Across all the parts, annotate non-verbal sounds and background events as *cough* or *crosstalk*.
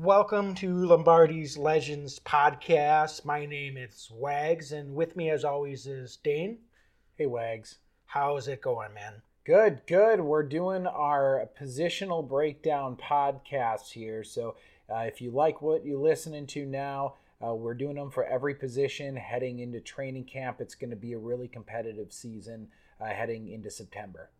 Welcome to Lombardi's Legends podcast. My name is Wags, and with me, as always, is Dane. Hey, Wags. How's it going, man? Good, good. We're doing our positional breakdown podcast here. So uh, if you like what you're listening to now, uh, we're doing them for every position heading into training camp. It's going to be a really competitive season uh, heading into September.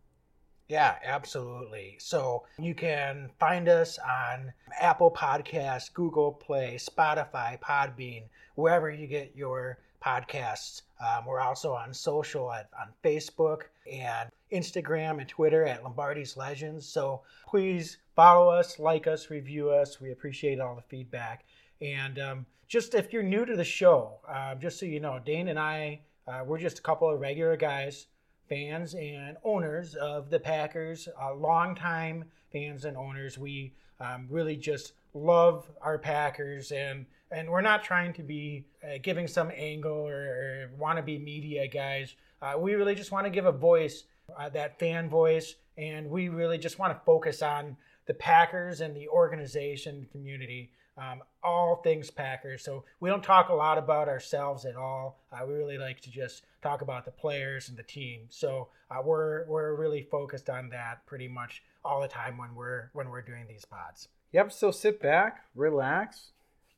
Yeah, absolutely. So you can find us on Apple Podcasts, Google Play, Spotify, Podbean, wherever you get your podcasts. Um, we're also on social at, on Facebook and Instagram and Twitter at Lombardi's Legends. So please follow us, like us, review us. We appreciate all the feedback. And um, just if you're new to the show, uh, just so you know, Dane and I, uh, we're just a couple of regular guys fans and owners of the Packers, uh, longtime fans and owners. We um, really just love our Packers, and and we're not trying to be uh, giving some angle or, or want to be media guys. Uh, we really just want to give a voice, uh, that fan voice, and we really just want to focus on the Packers and the organization community um, all things Packers. So we don't talk a lot about ourselves at all. Uh, we really like to just talk about the players and the team. So uh, we're we're really focused on that pretty much all the time when we're when we're doing these pods. Yep. So sit back, relax,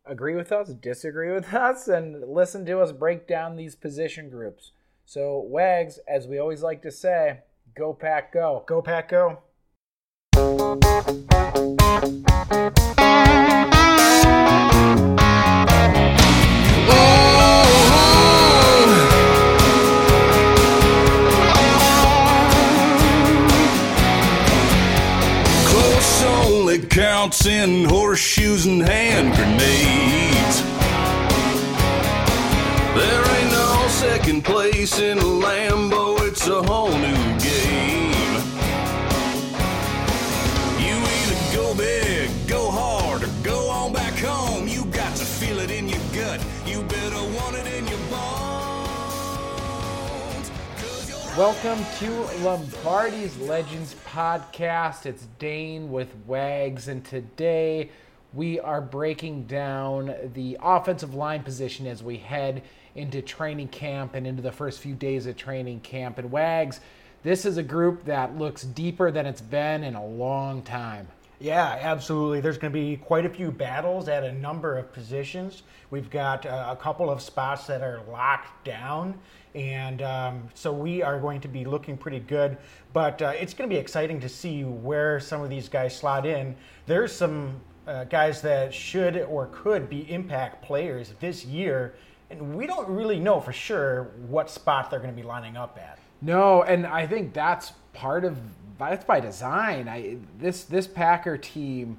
agree with us, disagree with *laughs* us, and listen to us break down these position groups. So Wags, as we always like to say, go pack, go. Go pack, go. Counts in horseshoes and hand grenades. There ain't no second place in Welcome to Lombardi's Legends podcast. It's Dane with Wags, and today we are breaking down the offensive line position as we head into training camp and into the first few days of training camp. And Wags, this is a group that looks deeper than it's been in a long time. Yeah, absolutely. There's going to be quite a few battles at a number of positions. We've got uh, a couple of spots that are locked down, and um, so we are going to be looking pretty good. But uh, it's going to be exciting to see where some of these guys slot in. There's some uh, guys that should or could be impact players this year, and we don't really know for sure what spot they're going to be lining up at. No, and I think that's part of that's by design. I this this Packer team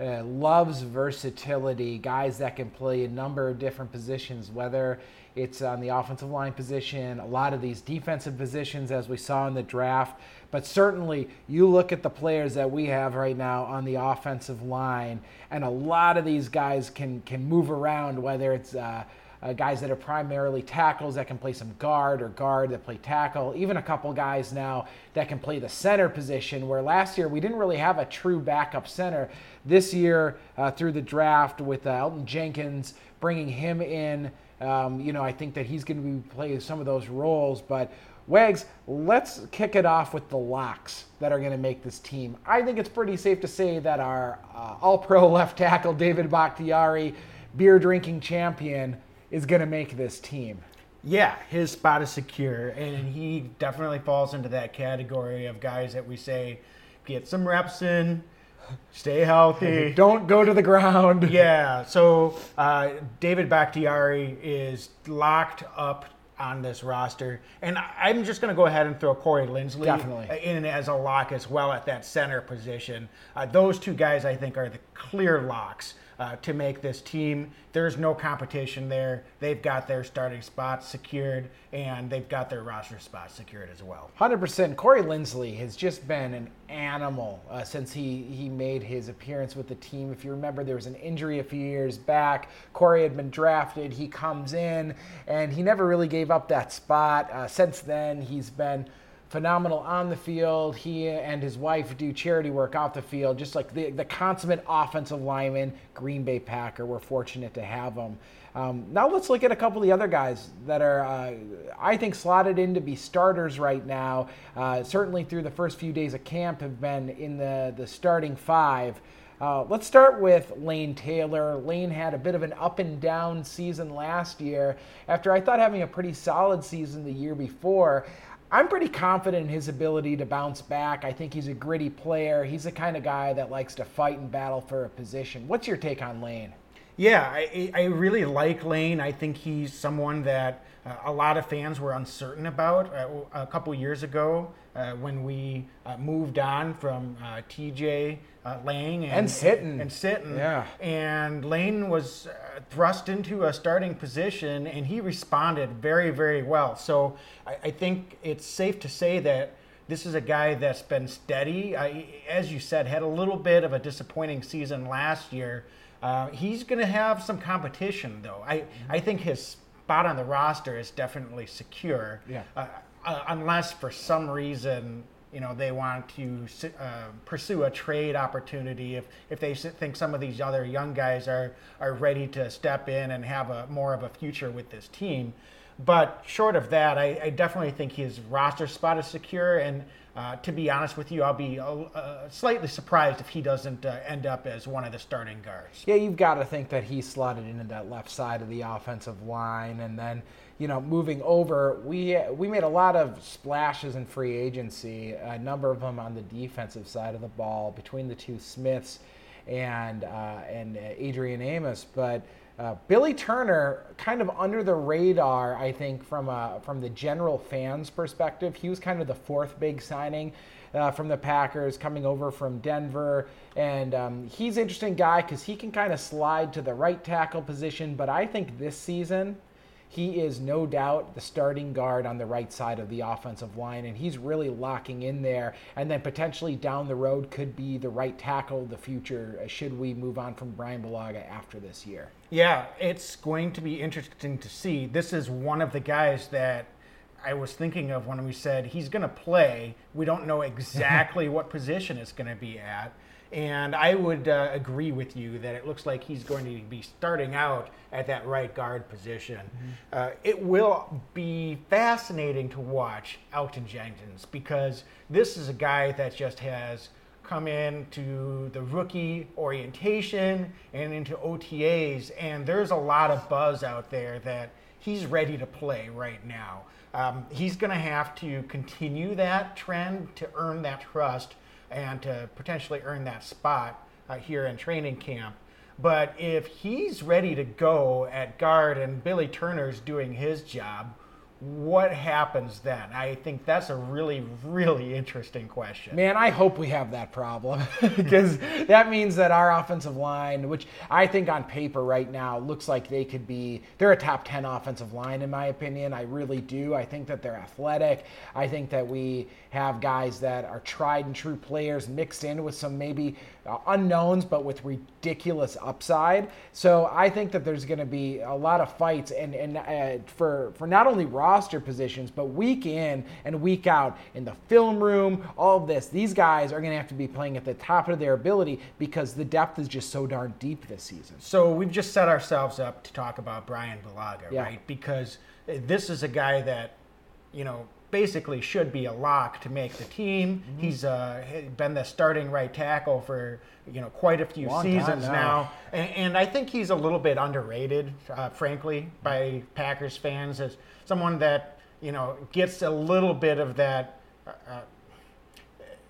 uh, loves versatility, guys that can play a number of different positions, whether it's on the offensive line position, a lot of these defensive positions as we saw in the draft, but certainly you look at the players that we have right now on the offensive line, and a lot of these guys can can move around, whether it's uh, uh, guys that are primarily tackles that can play some guard or guard that play tackle. Even a couple guys now that can play the center position, where last year we didn't really have a true backup center. This year, uh, through the draft with uh, Elgton Jenkins, bringing him in, um, you know, I think that he's going to be playing some of those roles. But Wags, let's kick it off with the locks that are going to make this team. I think it's pretty safe to say that our uh, all pro *laughs* left tackle, David Bakhtiari, beer drinking champion, is going to make this team. Yeah, his spot is secure, and he definitely falls into that category of guys that we say get some reps in, stay healthy. *laughs* Don't go to the ground. *laughs* Yeah, so uh, David Bakhtiari is locked up on this roster, and I'm just going to go ahead and throw Corey Linsley Definitely. in as a lock as well at that center position. Uh, those two guys, I think, are the clear locks. Uh, to make this team, there's no competition there. They've got their starting spots secured, and they've got their roster spots secured as well. 100%. Corey Linsley has just been an animal uh, since he, he made his appearance with the team. If you remember, there was an injury a few years back. Corey had been drafted. He comes in, and he never really gave up that spot. Uh, since then, he's been phenomenal on the field. He and his wife do charity work off the field, just like the, the consummate offensive lineman, Green Bay Packer. We're fortunate to have him. Um, now let's look at a couple of the other guys that are, uh, I think, slotted in to be starters right now. Uh, certainly through the first few days of camp, have been in the the starting five. Uh, let's start with Lane Taylor. Lane had a bit of an up and down season last year after I thought having a pretty solid season the year before. I'm pretty confident in his ability to bounce back. I think he's a gritty player. He's the kind of guy that likes to fight and battle for a position. What's your take on Lane? Yeah, I, I really like Lane. I think he's someone that uh, a lot of fans were uncertain about uh, a couple years ago uh, when we uh, moved on from uh, TJ uh, Lang and, And Sitton. And Sitton. Yeah. And Lane was thrust into a starting position and he responded very, very well. So I, I think it's safe to say that this is a guy that's been steady. I, as you said, had a little bit of a disappointing season last year. Uh, he's going to have some competition, though. I, I think his spot on the roster is definitely secure. Yeah. Uh, unless for some reason, you know, they want to uh, pursue a trade opportunity. If if they think some of these other young guys are are ready to step in and have a more of a future with this team. But short of that, I, I definitely think his roster spot is secure. And uh, to be honest with you, I'll be uh, slightly surprised if he doesn't uh, end up as one of the starting guards. Yeah, you've got to think that he's slotted into that left side of the offensive line, and then you know moving over, we we made a lot of splashes in free agency, a number of them on the defensive side of the ball between the two Smiths and uh, and Adrian Amos, but. Uh, Billy Turner, kind of under the radar, I think, from a, from the general fans' perspective. He was kind of the fourth big signing uh, from the Packers, coming over from Denver, and um, he's an interesting guy because he can kind of slide to the right tackle position. But I think this season, he is no doubt the starting guard on the right side of the offensive line, and he's really locking in there. And then potentially down the road could be the right tackle the future uh, should we move on from Bryan Bulaga after this year. Yeah, it's going to be interesting to see. This is one of the guys that I was thinking of when we said he's going to play. We don't know *laughs* exactly what position it's going to be at. And I would uh, agree with you that it looks like he's going to be starting out at that right guard position. Mm-hmm. Uh, it will be fascinating to watch Elgton Jenkins because this is a guy that just has come into the rookie orientation and into OTAs, and there's a lot of buzz out there that he's ready to play right now. Um, he's going to have to continue that trend to earn that trust and to potentially earn that spot uh, here in training camp. But if he's ready to go at guard and Billy Turner's doing his job, what happens then? I think that's a really, really interesting question. Man, I hope we have that problem *laughs* because that means that our offensive line, which I think on paper right now looks like they could be, they're a top 10 offensive line in my opinion. I really do. I think that they're athletic. I think that we have guys that are tried and true players mixed in with some maybe unknowns, but with ridiculous upside. So I think that there's going to be a lot of fights and, and uh, for, for not only roster positions, but week in and week out in the film room, all of this, these guys are going to have to be playing at the top of their ability because the depth is just so darn deep this season. So we've just set ourselves up to talk about Bryan Bulaga, Yeah. right? Because this is a guy that, you know, basically should be a lock to make the team. Mm-hmm. He's uh, been the starting right tackle for you know quite a few Long seasons now. now, and, and I think he's a little bit underrated, uh, frankly, by Packers fans as someone that you know gets a little bit of that. Uh, uh,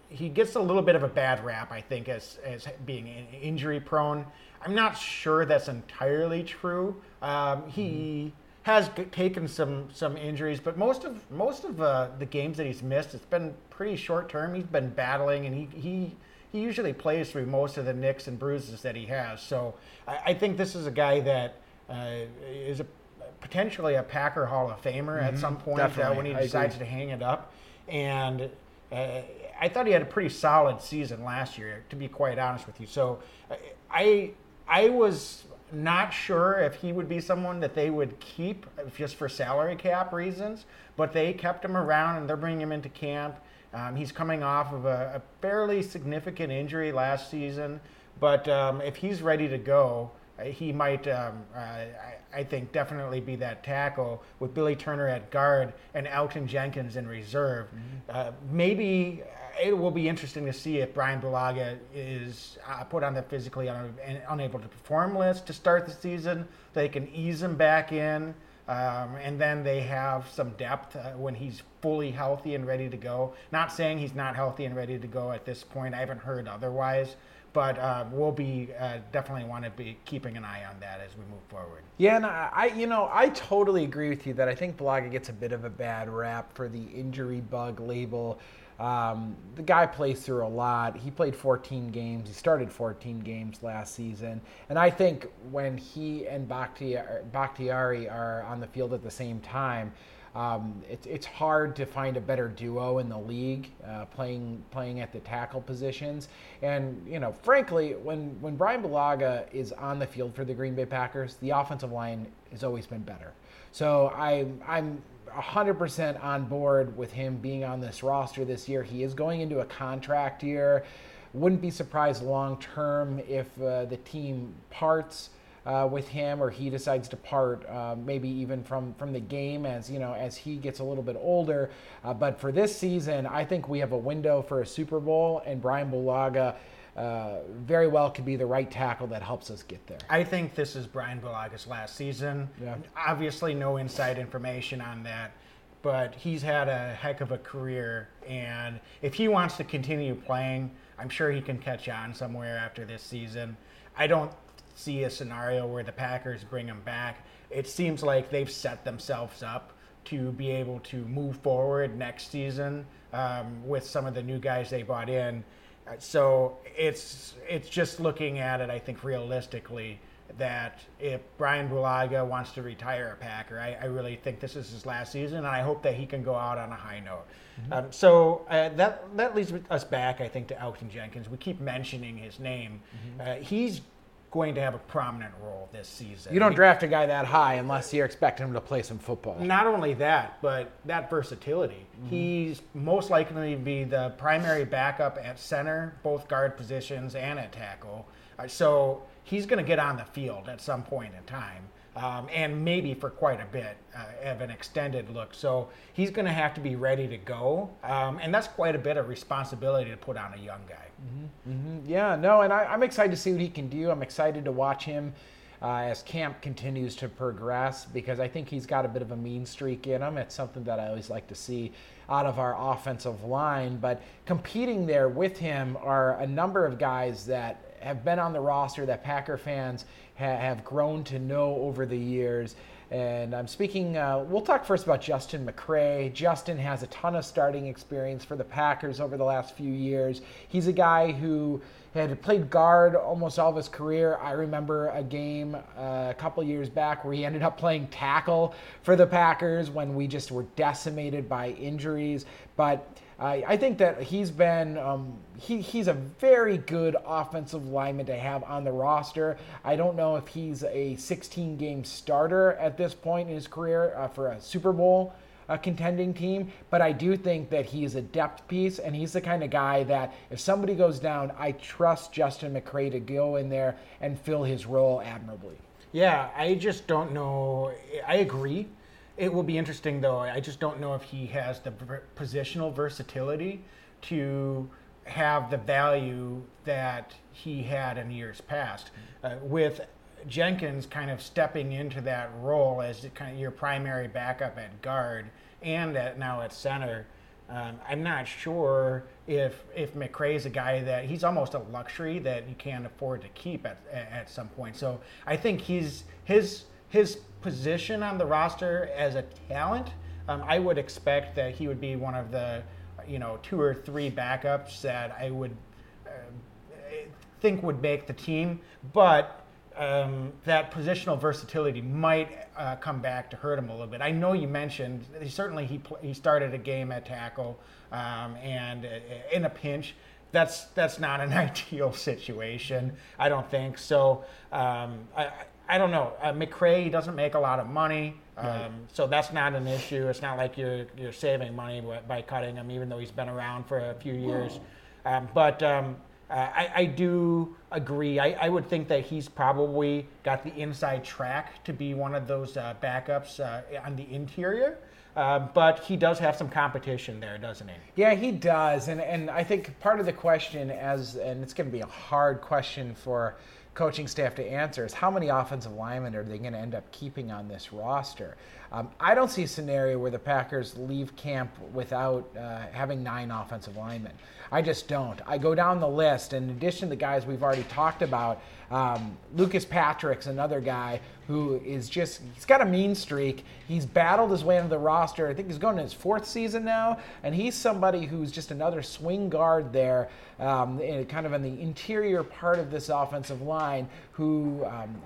he gets a little bit of a bad rap, I think, as as being injury prone. I'm not sure that's entirely true. Um, he has g- taken some some injuries, but most of most of uh, the games that he's missed, it's been pretty short term. He's been battling, and he he. He usually plays through most of the nicks and bruises that he has. So I, I think this is a guy that uh, is a, potentially a Packer Hall of Famer at some point uh, when he decides to hang it up. And uh, I thought he had a pretty solid season last year, to be quite honest with you. So uh, I I was not sure if he would be someone that they would keep just for salary cap reasons, but they kept him around and they're bringing him into camp. Um, he's coming off of a, a, fairly significant injury last season, but um, if he's ready to go, uh, he might, um, uh, I, I, think, definitely be that tackle with Billy Turner at guard and Elgton Jenkins in reserve. Mm-hmm. Uh, maybe it will be interesting to see if Bryan Bulaga is uh, put on the physically un- unable to perform list to start the season. They can ease him back in. Um, and then they have some depth uh, when he's fully healthy and ready to go. Not saying he's not healthy and ready to go at this point. I haven't heard otherwise, but uh, we'll be uh, definitely want to be keeping an eye on that as we move forward. Yeah, and I, you know, I totally agree with you that I think Bulaga gets a bit of a bad rap for the injury bug label. Um, the guy plays through a lot. He played 14 games. He started 14 games last season. And I think when he and Bakhtiari are on the field at the same time, um, it, it's hard to find a better duo in the league uh, playing playing at the tackle positions. And you know, frankly, when when Bryan Bulaga is on the field for the Green Bay Packers, the offensive line has always been better. So I I'm 100% on board with him being on this roster this year. He is going into a contract year. Wouldn't be surprised long term if uh, the team parts uh, with him or he decides to part, uh, maybe even from, from the game as you know as he gets a little bit older. Uh, but for this season, I think we have a window for a Super Bowl, and Bryan Bulaga uh, very well could be the right tackle that helps us get there. I think this is Bryan Bulaga's last season. Yeah. Obviously, no inside information on that, but he's had a heck of a career, and if he wants to continue playing, I'm sure he can catch on somewhere after this season. I don't see a scenario where the Packers bring him back. It seems like they've set themselves up to be able to move forward next season um, with some of the new guys they brought in so it's it's just looking at it, I think, realistically that if Bryan Bulaga wants to retire a Packer, I, I, really think this is his last season, and I hope that he can go out on a high note. Mm-hmm. Um, so uh, that that leads us back, I think, to Elgton Jenkins. We keep mentioning his name. Mm-hmm. Uh, he's going to have a prominent role this season. You don't draft a guy that high unless you're expecting him to play some football. Not only that, but that versatility. Mm-hmm. He's most likely to be the primary backup at center, both guard positions, and at tackle. Uh, so he's going to get on the field at some point in time um, and maybe for quite a bit uh, of an extended look. So he's going to have to be ready to go, um, and that's quite a bit of responsibility to put on a young guy. Mm-hmm. Mm-hmm. Yeah, no, and I, am excited to see what he can do. I'm excited to watch him. Uh, as camp continues to progress, because I think he's got a bit of a mean streak in him. It's something that I always like to see out of our offensive line. But competing there with him are a number of guys that have been on the roster that Packer fans ha- have grown to know over the years. And I'm speaking, uh, we'll talk first about Justin McCray. Justin has a ton of starting experience for the Packers over the last few years. He's a guy who had played guard almost all of his career. I remember a game uh, a couple years back where he ended up playing tackle for the Packers when we just were decimated by injuries. But I, I think that he's been um, he, he's a very good offensive lineman to have on the roster. I don't know if he's a 16 game starter at this point in his career uh, for a Super Bowl uh, contending team, but I do think that he's a depth piece, and he's the kind of guy that if somebody goes down, I trust Justin McCray to go in there and fill his role admirably. Yeah, I just don't know. I agree it will be interesting, though. I just don't know if he has the positional versatility to have the value that he had in years past. Uh, with Jenkins kind of stepping into that role as kind of your primary backup at guard and at, now at center, um, I'm not sure if if is a guy that he's almost a luxury that you can't afford to keep at at some point. So I think he's his his position on the roster as a talent, um, I would expect that he would be one of the, you know, two or three backups that I would uh, think would make the team. But um, that positional versatility might uh, come back to hurt him a little bit. I know you mentioned certainly he pl- he started a game at tackle um, and uh, in a pinch. That's that's not an *laughs* ideal situation. I don't think so. Um, I, I don't know. Uh, McCray doesn't make a lot of money, um, so that's not an issue. It's not like you're you're saving money by- by cutting him, even though he's been around for a few years. Um, but um, I, I do agree. I, I would think that he's probably got the inside track to be one of those uh, backups uh, on the interior. Uh, but he does have some competition there, doesn't he? Yeah, he does, and and I think part of the question, as and it's going to be a hard question for coaching staff to answer, is how many offensive linemen are they going to end up keeping on this roster? Um, I don't see a scenario where the Packers leave camp without uh, having nine offensive linemen. I just don't. I go down the list, in addition to the guys we've already talked about, um, Lucas Patrick's another guy who is just, he's got a mean streak. He's battled his way into the roster. I think he's going to his fourth season now, and he's somebody who's just another swing guard there, um, in- kind of in the interior part of this offensive line, who um,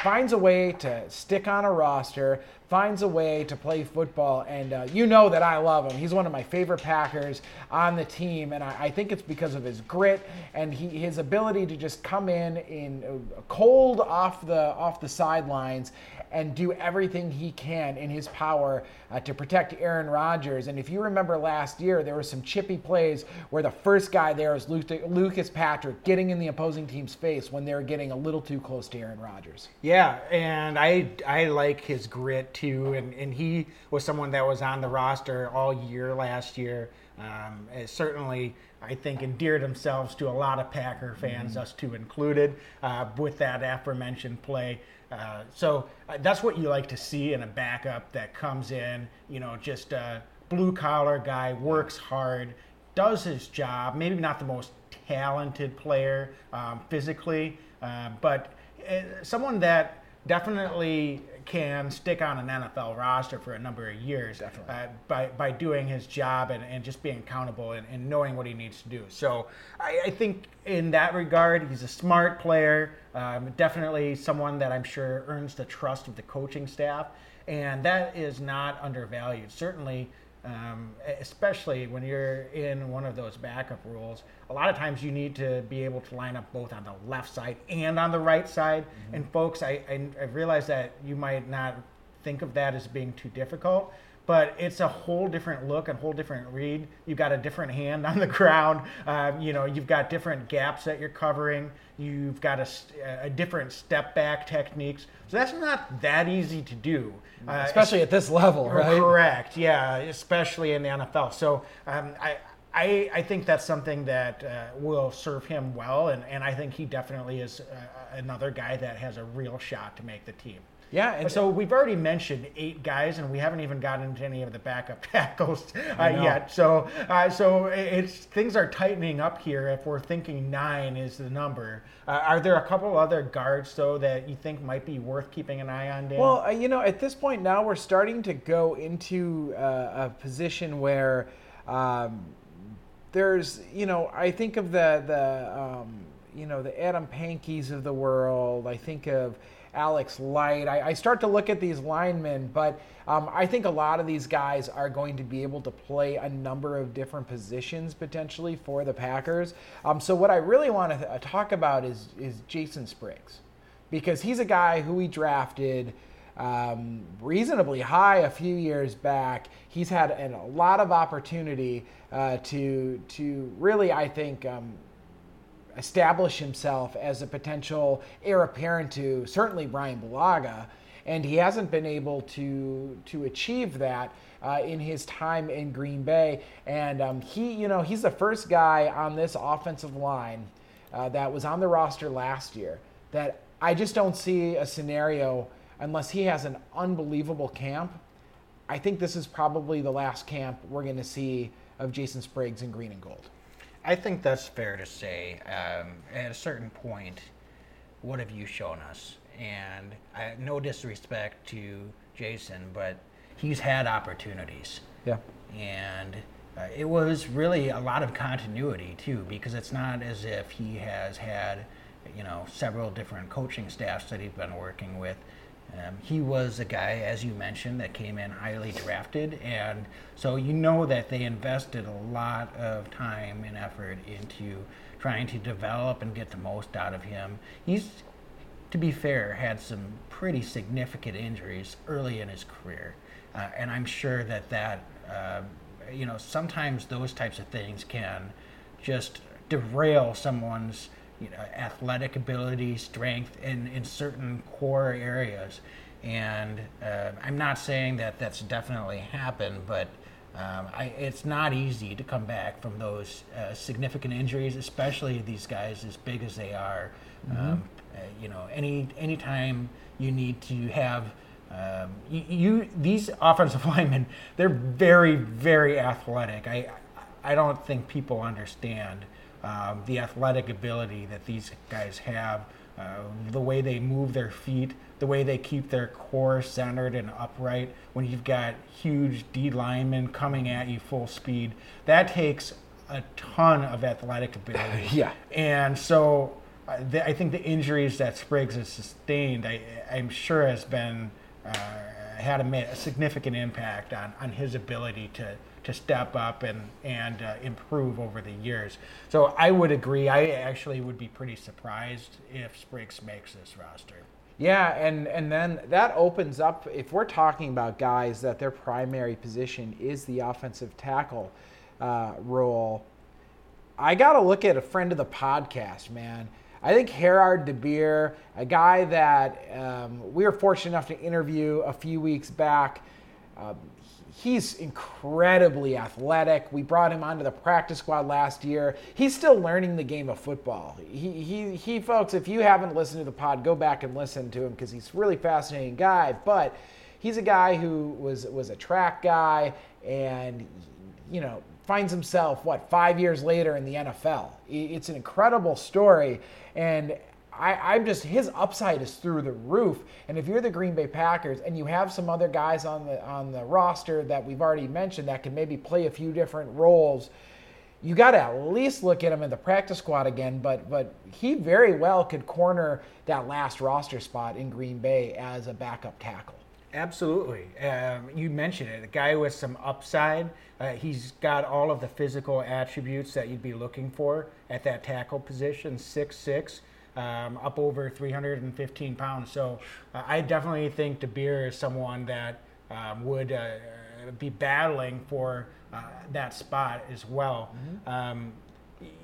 finds a way to stick on a roster, finds a way to play football, and uh, you know that I love him. He's one of my favorite Packers on the team, and I, I think it's because of his grit and he, his ability to just come in in uh, cold off the off the sidelines and do everything he can in his power uh, to protect Aaron Rodgers. And if you remember last year, there were some chippy plays where the first guy there was Lu- Lucas Patrick getting in the opposing team's face when they were getting a little too close to Aaron Rodgers. Yeah, and I I like his grit too, and, and he was someone that was on the roster all year last year. Um, and certainly, I think endeared themselves to a lot of Packer fans, us two included, uh, with that aforementioned play. Uh, so uh, that's what you like to see in a backup that comes in, you know, just a blue collar guy, works hard, does his job. Maybe not the most talented player um, physically, uh, but uh, someone that definitely can stick on an NFL roster for a number of years uh, by, by doing his job and, and just being accountable and, and knowing what he needs to do. So I, I think in that regard, he's a smart player, um, definitely someone that I'm sure earns the trust of the coaching staff, and that is not undervalued. Certainly, um, especially when you're in one of those backup roles. A lot of times you need to be able to line up both on the left side and on the right side. And folks, I, I, I realize that you might not think of that as being too difficult. But it's a whole different look, a whole different read. You've got a different hand on the *laughs* ground. Um, you know, you've got different gaps that you're covering. You've got a, a different step back techniques. So that's not that easy to do, uh, Especially at this level, right? Correct. Yeah, especially in the NFL. So um, I, I, I think that's something that uh, will serve him well, and, and I think he definitely is uh, another guy that has a real shot to make the team. Yeah, and So we've already mentioned eight guys, and we haven't even gotten into any of the backup *laughs* tackles uh, yet. So, uh, so it's things are tightening up here. If we're thinking nine is the number, uh, are there a couple other guards though that you think might be worth keeping an eye on? Dan? Well, uh, you know, at this point now we're starting to go into uh, a position where um, there's, you know, I think of the the um, you know the Adam Pankeys of the world. I think of Alex Light. I, I start to look at these linemen, but um, I think a lot of these guys are going to be able to play a number of different positions potentially for the Packers. Um, so what I really want to talk about is is Jason Spriggs because he's a guy who we drafted um, reasonably high a few years back. He's had an, a lot of opportunity uh, to to really, I think. Um, establish himself as a potential heir apparent to certainly Bryan Bulaga, and he hasn't been able to to achieve that uh, in his time in Green Bay. And um, he, you know, he's the first guy on this offensive line uh, that was on the roster last year that I just don't see a scenario unless he has an unbelievable camp. I think this is probably the last camp we're going to see of Jason Spriggs in green and gold. I think that's fair to say. Um, at a certain point, what have you shown us? And I, no disrespect to Jason, but he's had opportunities. Yeah. And uh, it was really a lot of continuity, too, because it's not as if he has had, you know, several different coaching staffs that he's been working with. Um, he was a guy, as you mentioned, that came in highly drafted, and so you know that they invested a lot of time and effort into trying to develop and get the most out of him. He's to be fair, had some pretty significant injuries early in his career, uh, and I'm sure that that uh, you know sometimes those types of things can just derail someone's you know, athletic ability, strength in, in certain core areas. And uh, I'm not saying that that's definitely happened, but um, I, it's not easy to come back from those uh, significant injuries, especially these guys as big as they are. Mm-hmm. Um, uh, you know, any any time you need to have um, you, you, these offensive *laughs* linemen, they're very very athletic. I I don't think people understand um, the athletic ability that these guys have, uh, the way they move their feet, the way they keep their core centered and upright. When you've got huge D linemen coming at you full speed, that takes a ton of athletic *laughs* ability. yeah. And so uh, the, I think the injuries that Spriggs has sustained, I, I'm sure has been uh, had a, a significant impact on, on his ability to to step up and and uh, improve over the years. So I would agree. I actually would be pretty surprised if Spriggs makes this roster. Yeah, and and then that opens up if we're talking about guys that their primary position is the offensive tackle uh, role. I got to look at a friend of the podcast, man. I think Gerard DeBeer, a guy that um, we were fortunate enough to interview a few weeks back. Uh, he's incredibly athletic. We brought him onto the practice squad last year. He's still learning the game of football. He, he, he folks, if you haven't listened to the pod, go back and listen to him because he's a really fascinating guy. But he's a guy who was was a track guy and you know finds himself what five years later in the NFL. It's an incredible story, and I, am just his upside is through the roof. And if you're the Green Bay Packers and you have some other guys on the on the roster that we've already mentioned that can maybe play a few different roles, you got to at least look at him in the practice squad again. But but he very well could corner that last roster spot in Green Bay as a backup tackle. Absolutely. Um, you mentioned it. A guy with some upside. Uh, he's got all of the physical attributes that you'd be looking for at that tackle position. Six six um, up over 315 pounds. So uh, I definitely think DeBeer is someone that um, would uh, be battling for uh, that spot as well. Mm-hmm. Um,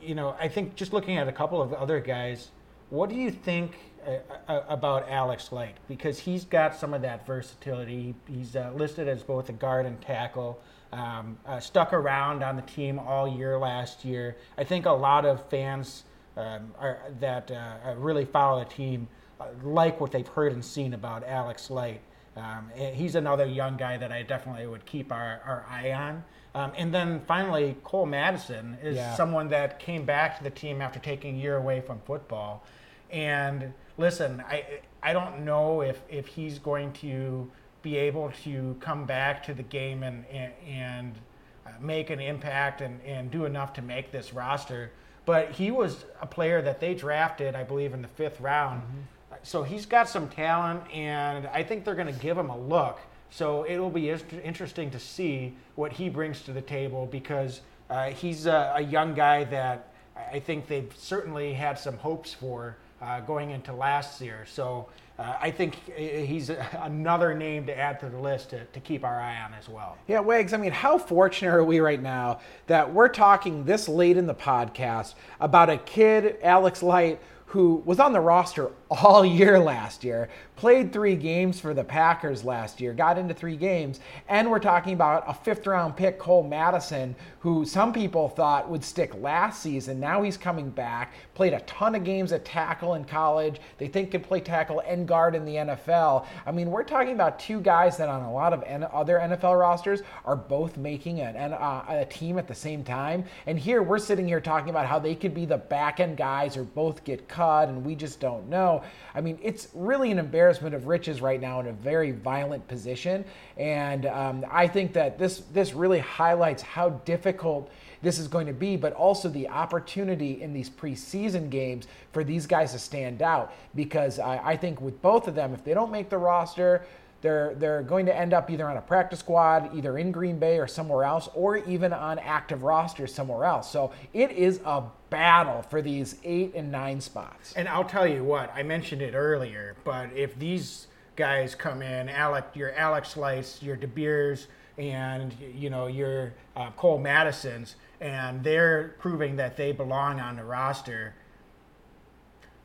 you know, I think just looking at a couple of other guys, what do you think uh, uh, about Alex Light? Because he's got some of that versatility. He's uh, listed as both a guard and tackle. Um, stuck around on the team all year last year. I think a lot of fans um, are, that uh, really follow the team uh, like what they've heard and seen about Alex Light. Um, he's another young guy that I definitely would keep our, our eye on. Um, and then finally, Cole Madison is yeah. someone that came back to the team after taking a year away from football. And listen, I I don't know if, if he's going to be able to come back to the game and and, and uh, make an impact and, and do enough to make this roster. But he was a player that they drafted, I believe, in the fifth round. Mm-hmm. So he's got some talent, and I think they're going to give him a look. So it'll be interesting to see what he brings to the table because uh, he's a, a, young guy that I think they've certainly had some hopes for uh, going into last year. So uh, I think he's another name to add to the list to, to keep our eye on as well. Yeah, Wags, I mean, how fortunate are we right now that we're talking this late in the podcast about a kid, Alex Light, who was on the roster all *laughs* year last year, played three games for the Packers last year, got into three games, and we're talking about a fifth round pick, Cole Madison, who some people thought would stick last season. Now he's coming back, played a ton of games at tackle in college. They think could play tackle and guard in the NFL. I mean, we're talking about two guys that on a lot of other NFL rosters are both making an, uh, a team at the same time. And here we're sitting here talking about how they could be the back end guys or both get cut, and we just don't know. I mean, it's really an embarrassment of riches right now in a very violent position, and um, I think that this this really highlights how difficult this is going to be, but also the opportunity in these preseason games for these guys to stand out. Because I, I think with both of them, if they don't make the roster, they're they're going to end up either on a practice squad, either in Green Bay or somewhere else, or even on active rosters somewhere else. So it is a battle for these eight and nine spots. And I'll tell you what, I mentioned it earlier, but if these guys come in, Alec, your Alex Lights, your De Beers, and you know your uh, Cole Madisons, and they're proving that they belong on the roster.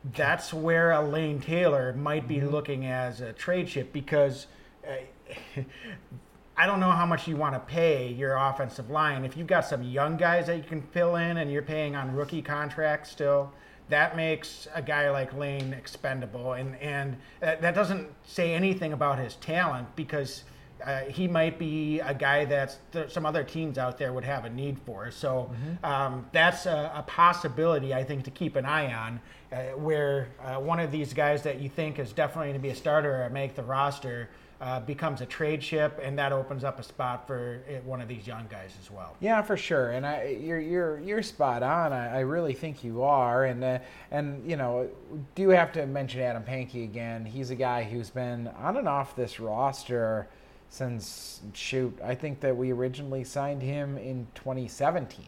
That's where a Lane Taylor might be looking as a trade chip because uh, *laughs* I don't know how much you want to pay your offensive line. If you've got some young guys that you can fill in and you're paying on rookie contracts still, that makes a guy like Lane expendable. And, and that that doesn't say anything about his talent because uh, he might be a guy that some other teams out there would have a need for. So um, that's a, a possibility, I think, to keep an eye on. Uh, where uh, one of these guys that you think is definitely going to be a starter or make the roster uh, becomes a trade ship, and that opens up a spot for uh, one of these young guys as well. Yeah, for sure, and I, you're you're you're spot on. I, I really think you are, and uh, and you know, do have to mention Adam Pankey again. He's a guy who's been on and off this roster since shoot. I think that we originally signed him in 2017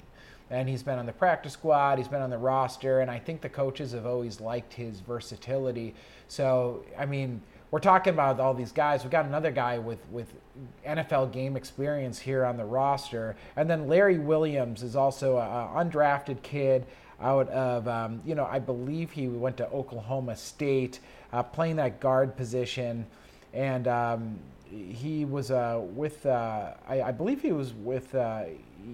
and he's been on the practice squad, he's been on the roster, and I think the coaches have always liked his versatility. So, I mean, we're talking about all these guys. We got another guy with with NFL game experience here on the roster, and then Larry Williams is also an undrafted kid out of um, you know I believe he went to Oklahoma State, uh, playing that guard position, and um, he was uh, with uh, I, I, believe he was with uh,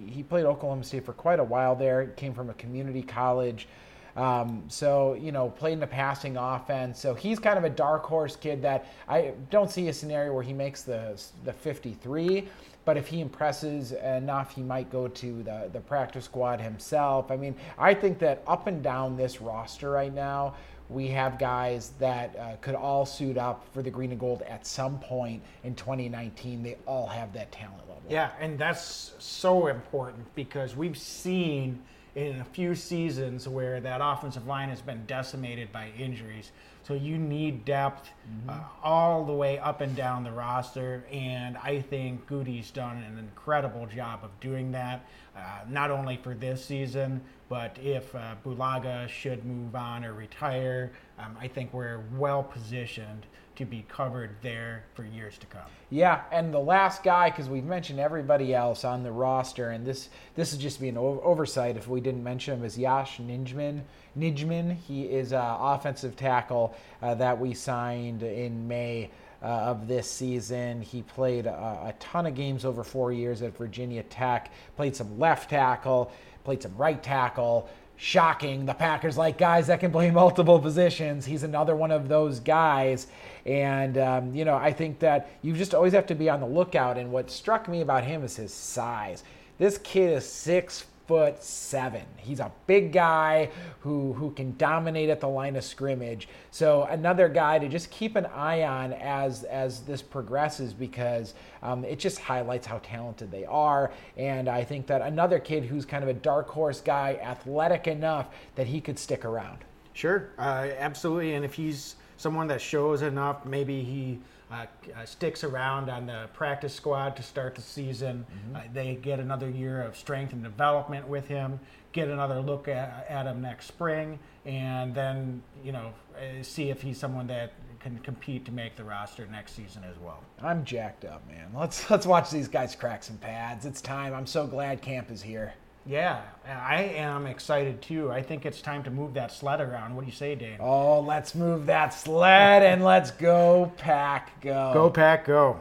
he played Oklahoma State for quite a while there. Came from a community college. Um, so, you know, played in a passing offense. So he's kind of a dark horse kid that I don't see a scenario where he makes the, the 53. But if he impresses enough, he might go to the, the practice squad himself. I mean, I think that up and down this roster right now, we have guys that uh, could all suit up for the green and gold at some point in 2019. They all have that talent level. Yeah, and that's so important because we've seen in a few seasons where that offensive line has been decimated by injuries. So you need depth mm-hmm. uh, all the way up and down the roster, and I think Gutey's done an incredible job of doing that. Uh, not only for this season, but if uh, Bulaga should move on or retire, um, I think we're well positioned to be covered there for years to come. Yeah, and the last guy, because we've mentioned everybody else on the roster, and this this is just be an oversight if we didn't mention him, is Yosh Nijman. Nijman, he is an offensive tackle uh, that we signed in May. Uh, of this season. He played a, a, ton of games over four years at Virginia Tech, played some left tackle, played some right tackle, shocking. The Packers like guys that can play *laughs* multiple positions. He's another one of those guys. And, um, you know, I think that you just always have to be on the lookout. And what struck me about him is his size. This kid is six foot seven. He's a big guy who who can dominate at the line of scrimmage. So another guy to just keep an eye on as as this progresses because um, it just highlights how talented they are. And I think that another kid who's kind of a dark horse guy, athletic enough that he could stick around. Sure, uh, absolutely. And if he's someone that shows enough, maybe he uh, uh, sticks around on the practice squad to start the season. Mm-hmm. Uh, they get another year of strength and development with him, get another look at, at him next spring, and then, you know, uh, see if he's someone that can compete to make the roster next season as well. I'm jacked up, man. Let's let's watch these guys crack some pads. It's time. I'm so glad camp is here. Yeah, I am excited too. I think it's time to move that sled around. What do you say, Dane? Oh, let's move that sled and let's go, pack, go. Go, pack, go.